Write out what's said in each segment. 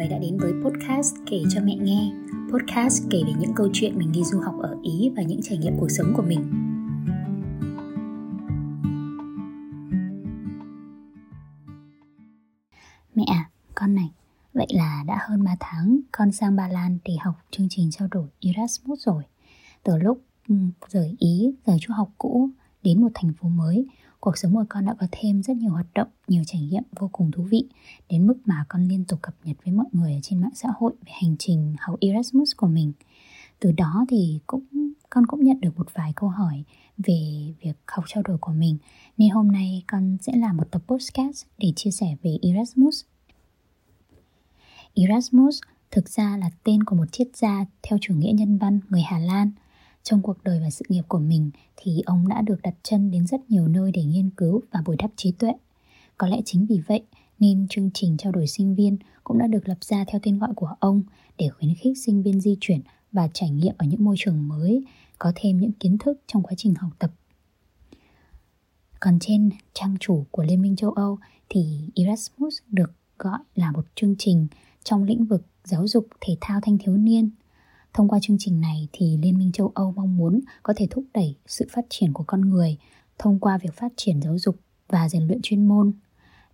người đã đến với podcast kể cho mẹ nghe. Podcast kể về những câu chuyện mình đi du học ở Ý và những trải nghiệm cuộc sống của mình. Mẹ à, con này, vậy là đã hơn 3 tháng con sang Ba Lan để học chương trình trao đổi Erasmus rồi. Từ lúc ừ, rời Ý, rời chỗ học cũ đến một thành phố mới. Cuộc sống của con đã có thêm rất nhiều hoạt động, nhiều trải nghiệm vô cùng thú vị, đến mức mà con liên tục cập nhật với mọi người ở trên mạng xã hội về hành trình học Erasmus của mình. Từ đó thì cũng, con cũng nhận được một vài câu hỏi về việc học trao đổi của mình, nên hôm nay con sẽ làm một tập podcast để chia sẻ về Erasmus. Erasmus thực ra là tên của một triết gia theo chủ nghĩa nhân văn người Hà Lan – trong cuộc đời và sự nghiệp của mình thì ông đã được đặt chân đến rất nhiều nơi để nghiên cứu và bồi đắp trí tuệ. Có lẽ chính vì vậy nên chương trình trao đổi sinh viên cũng đã được lập ra theo tên gọi của ông để khuyến khích sinh viên di chuyển và trải nghiệm ở những môi trường mới, có thêm những kiến thức trong quá trình học tập. Còn trên trang chủ của Liên minh châu Âu thì Erasmus được gọi là một chương trình trong lĩnh vực giáo dục thể thao thanh thiếu niên Thông qua chương trình này thì Liên minh châu Âu mong muốn có thể thúc đẩy sự phát triển của con người thông qua việc phát triển giáo dục và rèn luyện chuyên môn.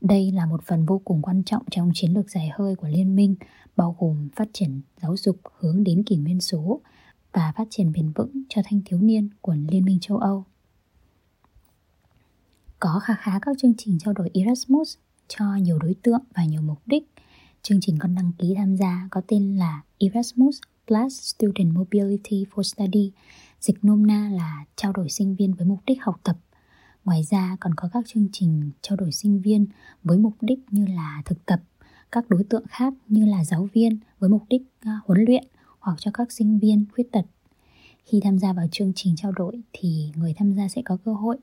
Đây là một phần vô cùng quan trọng trong chiến lược dài hơi của liên minh, bao gồm phát triển giáo dục hướng đến kỷ nguyên số và phát triển bền vững cho thanh thiếu niên của Liên minh châu Âu. Có khá khá các chương trình trao đổi Erasmus cho nhiều đối tượng và nhiều mục đích. Chương trình con đăng ký tham gia có tên là Erasmus Plus Student Mobility for Study, dịch nôm na là trao đổi sinh viên với mục đích học tập. Ngoài ra còn có các chương trình trao đổi sinh viên với mục đích như là thực tập, các đối tượng khác như là giáo viên với mục đích à, huấn luyện hoặc cho các sinh viên khuyết tật. Khi tham gia vào chương trình trao đổi thì người tham gia sẽ có cơ hội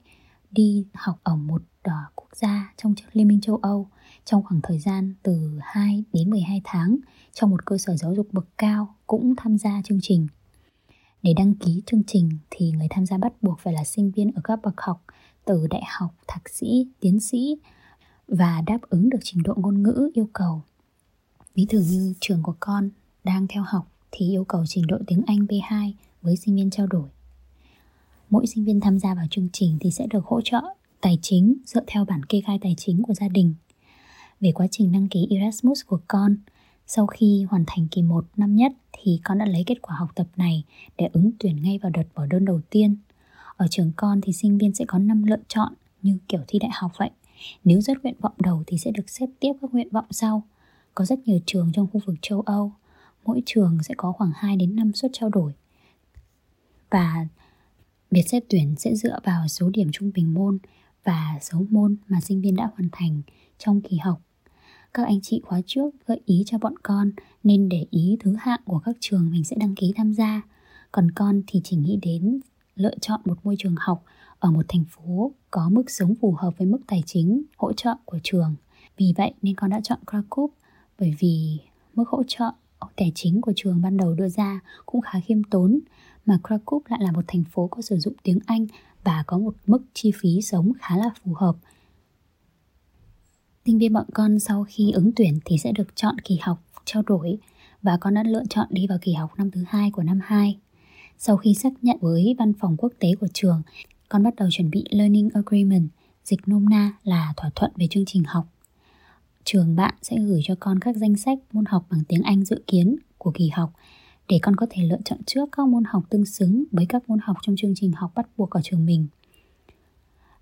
đi học ở một à, quốc gia trong Liên minh châu Âu trong khoảng thời gian từ 2 đến 12 tháng trong một cơ sở giáo dục bậc cao cũng tham gia chương trình. Để đăng ký chương trình thì người tham gia bắt buộc phải là sinh viên ở các bậc học từ đại học, thạc sĩ, tiến sĩ và đáp ứng được trình độ ngôn ngữ yêu cầu. Ví dụ như trường của con đang theo học thì yêu cầu trình độ tiếng Anh B2 với sinh viên trao đổi. Mỗi sinh viên tham gia vào chương trình thì sẽ được hỗ trợ tài chính dựa theo bản kê khai tài chính của gia đình. Về quá trình đăng ký Erasmus của con, sau khi hoàn thành kỳ 1 năm nhất thì con đã lấy kết quả học tập này để ứng tuyển ngay vào đợt bỏ đơn đầu tiên. Ở trường con thì sinh viên sẽ có 5 lựa chọn như kiểu thi đại học vậy. Nếu rớt nguyện vọng đầu thì sẽ được xếp tiếp các nguyện vọng sau. Có rất nhiều trường trong khu vực châu Âu. Mỗi trường sẽ có khoảng 2 đến 5 suất trao đổi. Và việc xét tuyển sẽ dựa vào số điểm trung bình môn và số môn mà sinh viên đã hoàn thành trong kỳ học các anh chị khóa trước gợi ý cho bọn con, nên để ý thứ hạng của các trường mình sẽ đăng ký tham gia. Còn con thì chỉ nghĩ đến lựa chọn một môi trường học ở một thành phố có mức sống phù hợp với mức tài chính, hỗ trợ của trường. Vì vậy nên con đã chọn Krakow, bởi vì mức hỗ trợ tài chính của trường ban đầu đưa ra cũng khá khiêm tốn, mà Krakow lại là một thành phố có sử dụng tiếng Anh và có một mức chi phí sống khá là phù hợp Sinh viên bọn con sau khi ứng tuyển thì sẽ được chọn kỳ học trao đổi và con đã lựa chọn đi vào kỳ học năm thứ hai của năm 2. Sau khi xác nhận với văn phòng quốc tế của trường, con bắt đầu chuẩn bị Learning Agreement, dịch nôm na là thỏa thuận về chương trình học. Trường bạn sẽ gửi cho con các danh sách môn học bằng tiếng Anh dự kiến của kỳ học để con có thể lựa chọn trước các môn học tương xứng với các môn học trong chương trình học bắt buộc ở trường mình.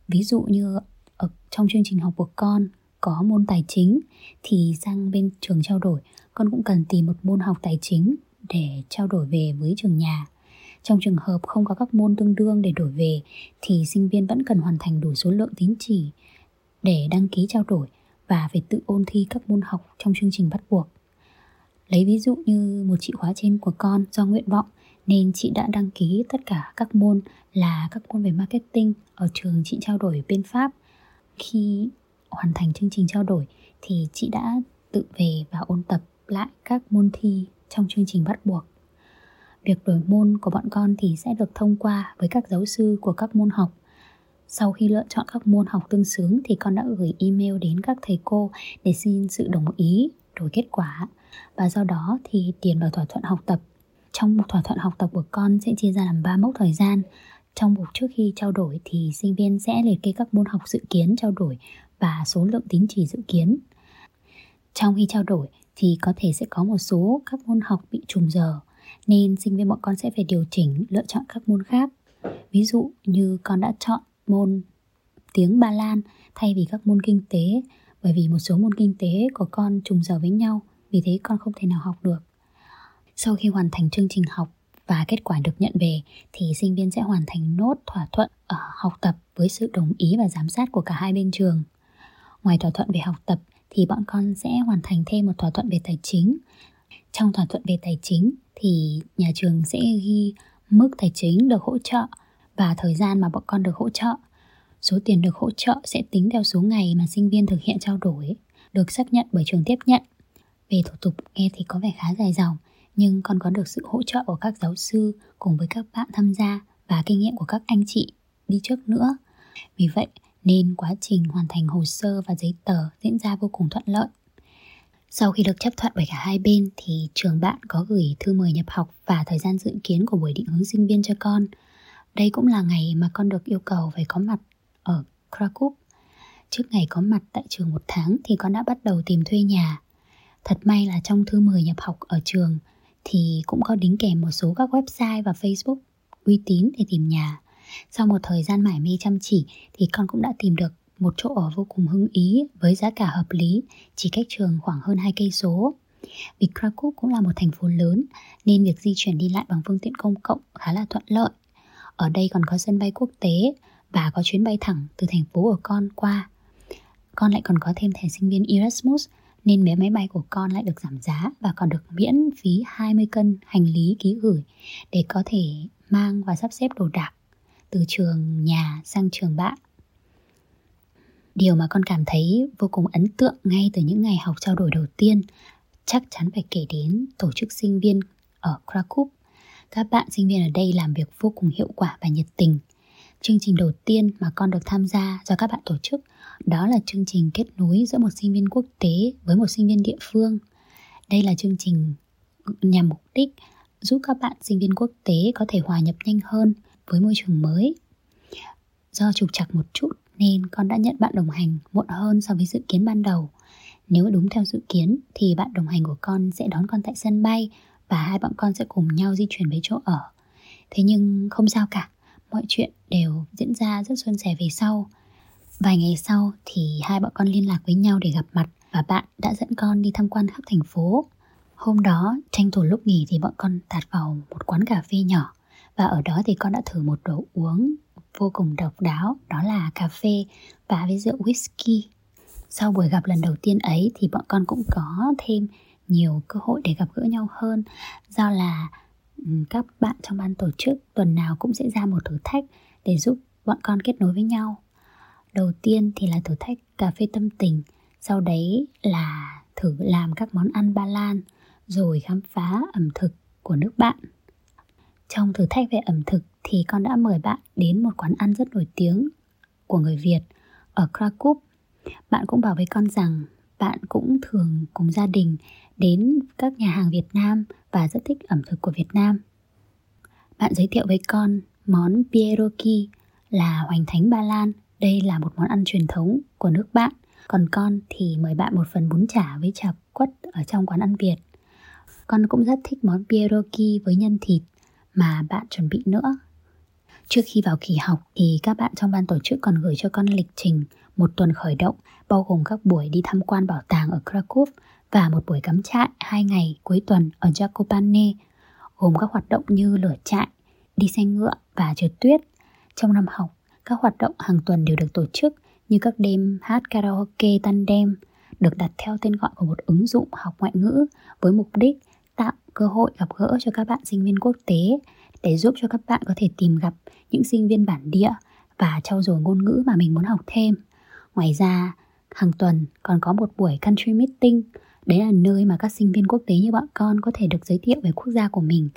Ví dụ như ở trong chương trình học của con có môn tài chính thì sang bên trường trao đổi con cũng cần tìm một môn học tài chính để trao đổi về với trường nhà trong trường hợp không có các môn tương đương để đổi về, thì sinh viên vẫn cần hoàn thành đủ số lượng tín chỉ để đăng ký trao đổi và phải tự ôn thi các môn học trong chương trình bắt buộc. Lấy ví dụ như một chị khóa trên của con do nguyện vọng, nên chị đã đăng ký tất cả các môn là các môn về marketing ở trường chị trao đổi bên Pháp. Khi hoàn thành chương trình trao đổi thì chị đã tự về và ôn tập lại các môn thi trong chương trình bắt buộc. Việc đổi môn của bọn con thì sẽ được thông qua với các giáo sư của các môn học. Sau khi lựa chọn các môn học tương xứng thì con đã gửi email đến các thầy cô để xin sự đồng ý, đổi kết quả và do đó thì tiền vào thỏa thuận học tập. Trong một thỏa thuận học tập của con sẽ chia ra làm 3 mốc thời gian. Trong mục trước khi trao đổi thì sinh viên sẽ liệt kê các môn học dự kiến trao đổi và số lượng tín chỉ dự kiến. Trong khi trao đổi thì có thể sẽ có một số các môn học bị trùng giờ, nên sinh viên bọn con sẽ phải điều chỉnh lựa chọn các môn khác. Ví dụ như con đã chọn môn tiếng Ba Lan thay vì các môn kinh tế, bởi vì một số môn kinh tế của con trùng giờ với nhau, vì thế con không thể nào học được. Sau khi hoàn thành chương trình học và kết quả được nhận về, thì sinh viên sẽ hoàn thành nốt thỏa thuận ở học tập với sự đồng ý và giám sát của cả hai bên trường. Ngoài thỏa thuận về học tập thì bọn con sẽ hoàn thành thêm một thỏa thuận về tài chính. Trong thỏa thuận về tài chính thì nhà trường sẽ ghi mức tài chính được hỗ trợ và thời gian mà bọn con được hỗ trợ. Số tiền được hỗ trợ sẽ tính theo số ngày mà sinh viên thực hiện trao đổi, được xác nhận bởi trường tiếp nhận. Về thủ tục nghe thì có vẻ khá dài dòng, nhưng còn có được sự hỗ trợ của các giáo sư cùng với các bạn tham gia và kinh nghiệm của các anh chị đi trước nữa. Vì vậy nên quá trình hoàn thành hồ sơ và giấy tờ diễn ra vô cùng thuận lợi. Sau khi được chấp thuận bởi cả hai bên thì trường bạn có gửi thư mời nhập học và thời gian dự kiến của buổi định hướng sinh viên cho con. Đây cũng là ngày mà con được yêu cầu phải có mặt ở Krakow. Trước ngày có mặt tại trường một tháng thì con đã bắt đầu tìm thuê nhà. Thật may là trong thư mời nhập học ở trường thì cũng có đính kèm một số các website và Facebook uy tín để tìm nhà. Sau một thời gian mải mê chăm chỉ thì con cũng đã tìm được một chỗ ở vô cùng hưng ý với giá cả hợp lý, chỉ cách trường khoảng hơn 2 cây số. Vì Krakow cũng là một thành phố lớn nên việc di chuyển đi lại bằng phương tiện công cộng khá là thuận lợi. Ở đây còn có sân bay quốc tế và có chuyến bay thẳng từ thành phố của con qua. Con lại còn có thêm thẻ sinh viên Erasmus nên vé máy bay của con lại được giảm giá và còn được miễn phí 20 cân hành lý ký gửi để có thể mang và sắp xếp đồ đạc từ trường nhà sang trường bạn. Điều mà con cảm thấy vô cùng ấn tượng ngay từ những ngày học trao đổi đầu tiên, chắc chắn phải kể đến tổ chức sinh viên ở Krakow. Các bạn sinh viên ở đây làm việc vô cùng hiệu quả và nhiệt tình. Chương trình đầu tiên mà con được tham gia do các bạn tổ chức đó là chương trình kết nối giữa một sinh viên quốc tế với một sinh viên địa phương. Đây là chương trình nhằm mục đích giúp các bạn sinh viên quốc tế có thể hòa nhập nhanh hơn với môi trường mới. Do trục trặc một chút nên con đã nhận bạn đồng hành muộn hơn so với dự kiến ban đầu. Nếu đúng theo dự kiến thì bạn đồng hành của con sẽ đón con tại sân bay và hai bọn con sẽ cùng nhau di chuyển về chỗ ở. Thế nhưng không sao cả, mọi chuyện đều diễn ra rất suôn sẻ về sau. Vài ngày sau thì hai bọn con liên lạc với nhau để gặp mặt và bạn đã dẫn con đi tham quan khắp thành phố. Hôm đó, tranh thủ lúc nghỉ thì bọn con tạt vào một quán cà phê nhỏ và ở đó thì con đã thử một đồ uống vô cùng độc đáo, đó là cà phê và với rượu whisky. Sau buổi gặp lần đầu tiên ấy thì bọn con cũng có thêm nhiều cơ hội để gặp gỡ nhau hơn. Do là các bạn trong ban tổ chức tuần nào cũng sẽ ra một thử thách để giúp bọn con kết nối với nhau. Đầu tiên thì là thử thách cà phê tâm tình, sau đấy là thử làm các món ăn ba lan, rồi khám phá ẩm thực của nước bạn trong thử thách về ẩm thực thì con đã mời bạn đến một quán ăn rất nổi tiếng của người Việt ở Krakow. Bạn cũng bảo với con rằng bạn cũng thường cùng gia đình đến các nhà hàng Việt Nam và rất thích ẩm thực của Việt Nam. Bạn giới thiệu với con món pierogi là hoành thánh Ba Lan. Đây là một món ăn truyền thống của nước bạn. Còn con thì mời bạn một phần bún chả với chả quất ở trong quán ăn Việt. Con cũng rất thích món pierogi với nhân thịt mà bạn chuẩn bị nữa. Trước khi vào kỳ học thì các bạn trong ban tổ chức còn gửi cho con lịch trình một tuần khởi động bao gồm các buổi đi tham quan bảo tàng ở Krakow và một buổi cắm trại hai ngày cuối tuần ở Jacopane, gồm các hoạt động như lửa trại, đi xe ngựa và trượt tuyết. Trong năm học, các hoạt động hàng tuần đều được tổ chức như các đêm hát karaoke tan đêm được đặt theo tên gọi của một ứng dụng học ngoại ngữ với mục đích cơ hội gặp gỡ cho các bạn sinh viên quốc tế để giúp cho các bạn có thể tìm gặp những sinh viên bản địa và trau dồi ngôn ngữ mà mình muốn học thêm. Ngoài ra, hàng tuần còn có một buổi country meeting, đấy là nơi mà các sinh viên quốc tế như bọn con có thể được giới thiệu về quốc gia của mình.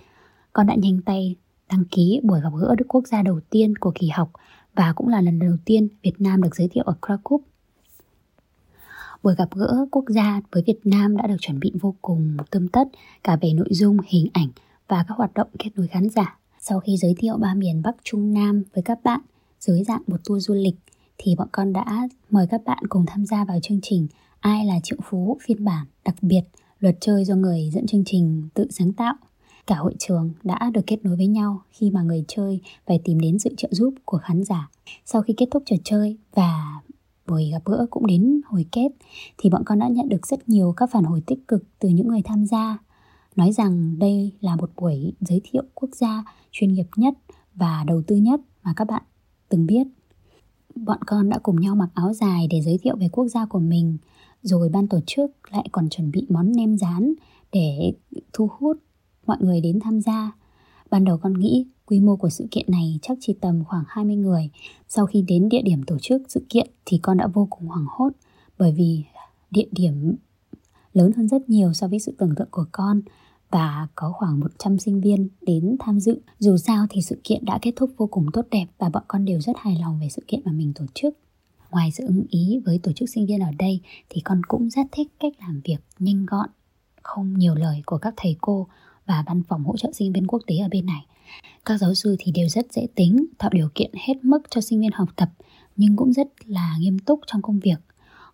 Con đã nhanh tay đăng ký buổi gặp gỡ Đức quốc gia đầu tiên của kỳ học và cũng là lần đầu tiên Việt Nam được giới thiệu ở Krakow. Buổi gặp gỡ quốc gia với Việt Nam đã được chuẩn bị vô cùng tươm tất cả về nội dung, hình ảnh và các hoạt động kết nối khán giả. Sau khi giới thiệu ba miền Bắc Trung Nam với các bạn dưới dạng một tour du lịch thì bọn con đã mời các bạn cùng tham gia vào chương trình Ai là triệu phú phiên bản đặc biệt luật chơi do người dẫn chương trình tự sáng tạo. Cả hội trường đã được kết nối với nhau khi mà người chơi phải tìm đến sự trợ giúp của khán giả. Sau khi kết thúc trò chơi và buổi gặp gỡ cũng đến hồi kết thì bọn con đã nhận được rất nhiều các phản hồi tích cực từ những người tham gia nói rằng đây là một buổi giới thiệu quốc gia chuyên nghiệp nhất và đầu tư nhất mà các bạn từng biết. Bọn con đã cùng nhau mặc áo dài để giới thiệu về quốc gia của mình, rồi ban tổ chức lại còn chuẩn bị món nem rán để thu hút mọi người đến tham gia. Ban đầu con nghĩ quy mô của sự kiện này chắc chỉ tầm khoảng 20 người. Sau khi đến địa điểm tổ chức sự kiện thì con đã vô cùng hoảng hốt bởi vì địa điểm lớn hơn rất nhiều so với sự tưởng tượng của con và có khoảng 100 sinh viên đến tham dự. Dù sao thì sự kiện đã kết thúc vô cùng tốt đẹp và bọn con đều rất hài lòng về sự kiện mà mình tổ chức. Ngoài sự ưng ý với tổ chức sinh viên ở đây thì con cũng rất thích cách làm việc nhanh gọn, không nhiều lời của các thầy cô và văn phòng hỗ trợ sinh viên quốc tế ở bên này. Các giáo sư thì đều rất dễ tính, tạo điều kiện hết mức cho sinh viên học tập nhưng cũng rất là nghiêm túc trong công việc.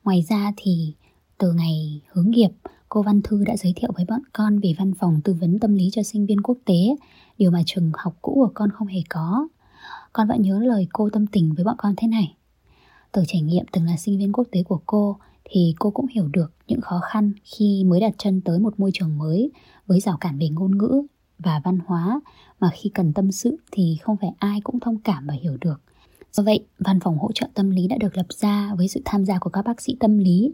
Ngoài ra thì từ ngày hướng nghiệp, cô Văn Thư đã giới thiệu với bọn con về văn phòng tư vấn tâm lý cho sinh viên quốc tế, điều mà trường học cũ của con không hề có. Con vẫn nhớ lời cô tâm tình với bọn con thế này. Từ trải nghiệm từng là sinh viên quốc tế của cô thì cô cũng hiểu được những khó khăn khi mới đặt chân tới một môi trường mới với rào cản về ngôn ngữ và văn hóa mà khi cần tâm sự thì không phải ai cũng thông cảm và hiểu được. Do vậy, văn phòng hỗ trợ tâm lý đã được lập ra với sự tham gia của các bác sĩ tâm lý,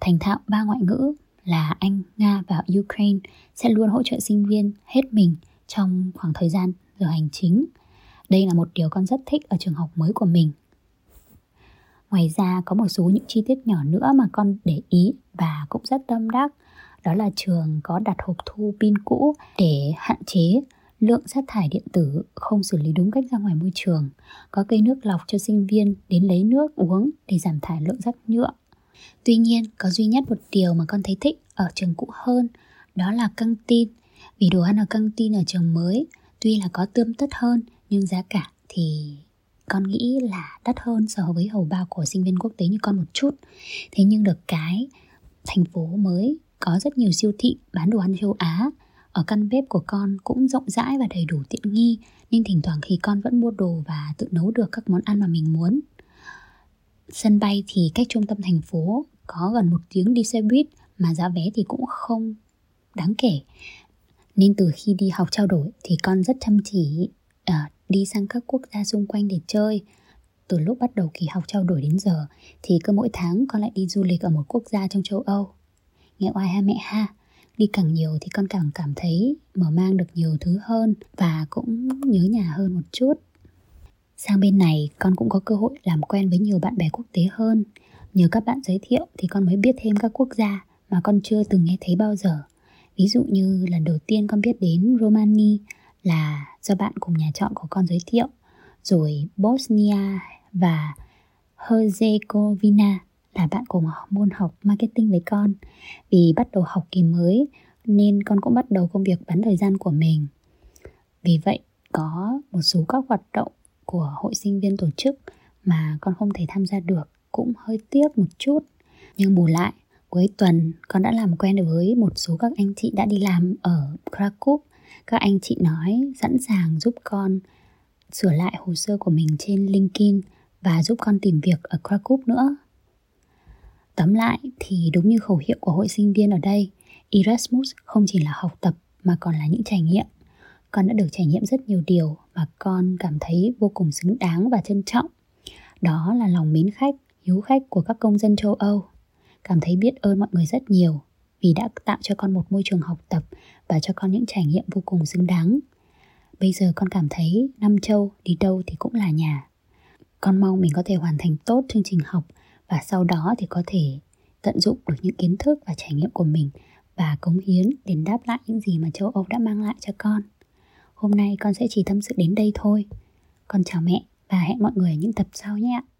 thành thạo ba ngoại ngữ là Anh, Nga và Ukraine sẽ luôn hỗ trợ sinh viên hết mình trong khoảng thời gian giờ hành chính. Đây là một điều con rất thích ở trường học mới của mình. Ngoài ra có một số những chi tiết nhỏ nữa mà con để ý và cũng rất tâm đắc đó là trường có đặt hộp thu pin cũ để hạn chế lượng rác thải điện tử không xử lý đúng cách ra ngoài môi trường, có cây nước lọc cho sinh viên đến lấy nước uống để giảm thải lượng rác nhựa. Tuy nhiên, có duy nhất một điều mà con thấy thích ở trường cũ hơn, đó là căng tin. Vì đồ ăn ở căng tin ở trường mới tuy là có tươm tất hơn nhưng giá cả thì con nghĩ là đắt hơn so với hầu bao của sinh viên quốc tế như con một chút. Thế nhưng được cái, thành phố mới có rất nhiều siêu thị bán đồ ăn châu Á ở căn bếp của con cũng rộng rãi và đầy đủ tiện nghi nên thỉnh thoảng thì con vẫn mua đồ và tự nấu được các món ăn mà mình muốn. Sân bay thì cách trung tâm thành phố có gần một tiếng đi xe buýt, mà giá vé thì cũng không đáng kể. Nên từ khi đi học trao đổi thì con rất chăm chỉ uh, đi sang các quốc gia xung quanh để chơi. Từ lúc bắt đầu kỳ học trao đổi đến giờ thì cứ mỗi tháng con lại đi du lịch ở một quốc gia trong châu Âu. Nghe oai ha mẹ ha, đi càng nhiều thì con càng cảm thấy mở mang được nhiều thứ hơn và cũng nhớ nhà hơn một chút. Sang bên này con cũng có cơ hội làm quen với nhiều bạn bè quốc tế hơn. Nhờ các bạn giới thiệu thì con mới biết thêm các quốc gia mà con chưa từng nghe thấy bao giờ. Ví dụ như lần đầu tiên con biết đến Romania là do bạn cùng nhà chọn của con giới thiệu, rồi Bosnia và Herzegovina là bạn cùng môn học marketing với con. Vì bắt đầu học kỳ mới nên con cũng bắt đầu công việc bán thời gian của mình. Vì vậy, có một số các hoạt động của hội sinh viên tổ chức mà con không thể tham gia được cũng hơi tiếc một chút. Nhưng bù lại, cuối tuần con đã làm quen được với một số các anh chị đã đi làm ở Krakow. Các anh chị nói sẵn sàng giúp con sửa lại hồ sơ của mình trên LinkedIn và giúp con tìm việc ở Krakow nữa. Tóm lại thì đúng như khẩu hiệu của hội sinh viên ở đây, Erasmus không chỉ là học tập mà còn là những trải nghiệm. Con đã được trải nghiệm rất nhiều điều mà con cảm thấy vô cùng xứng đáng và trân trọng. Đó là lòng mến khách, hiếu khách của các công dân châu Âu. Cảm thấy biết ơn mọi người rất nhiều vì đã tạo cho con một môi trường học tập và cho con những trải nghiệm vô cùng xứng đáng. Bây giờ con cảm thấy năm châu đi đâu thì cũng là nhà. Con mong mình có thể hoàn thành tốt chương trình học và sau đó thì có thể tận dụng được những kiến thức và trải nghiệm của mình và cống hiến để đáp lại những gì mà châu Âu đã mang lại cho con. Hôm nay con sẽ chỉ tâm sự đến đây thôi. Con chào mẹ và hẹn mọi người ở những tập sau nhé ạ.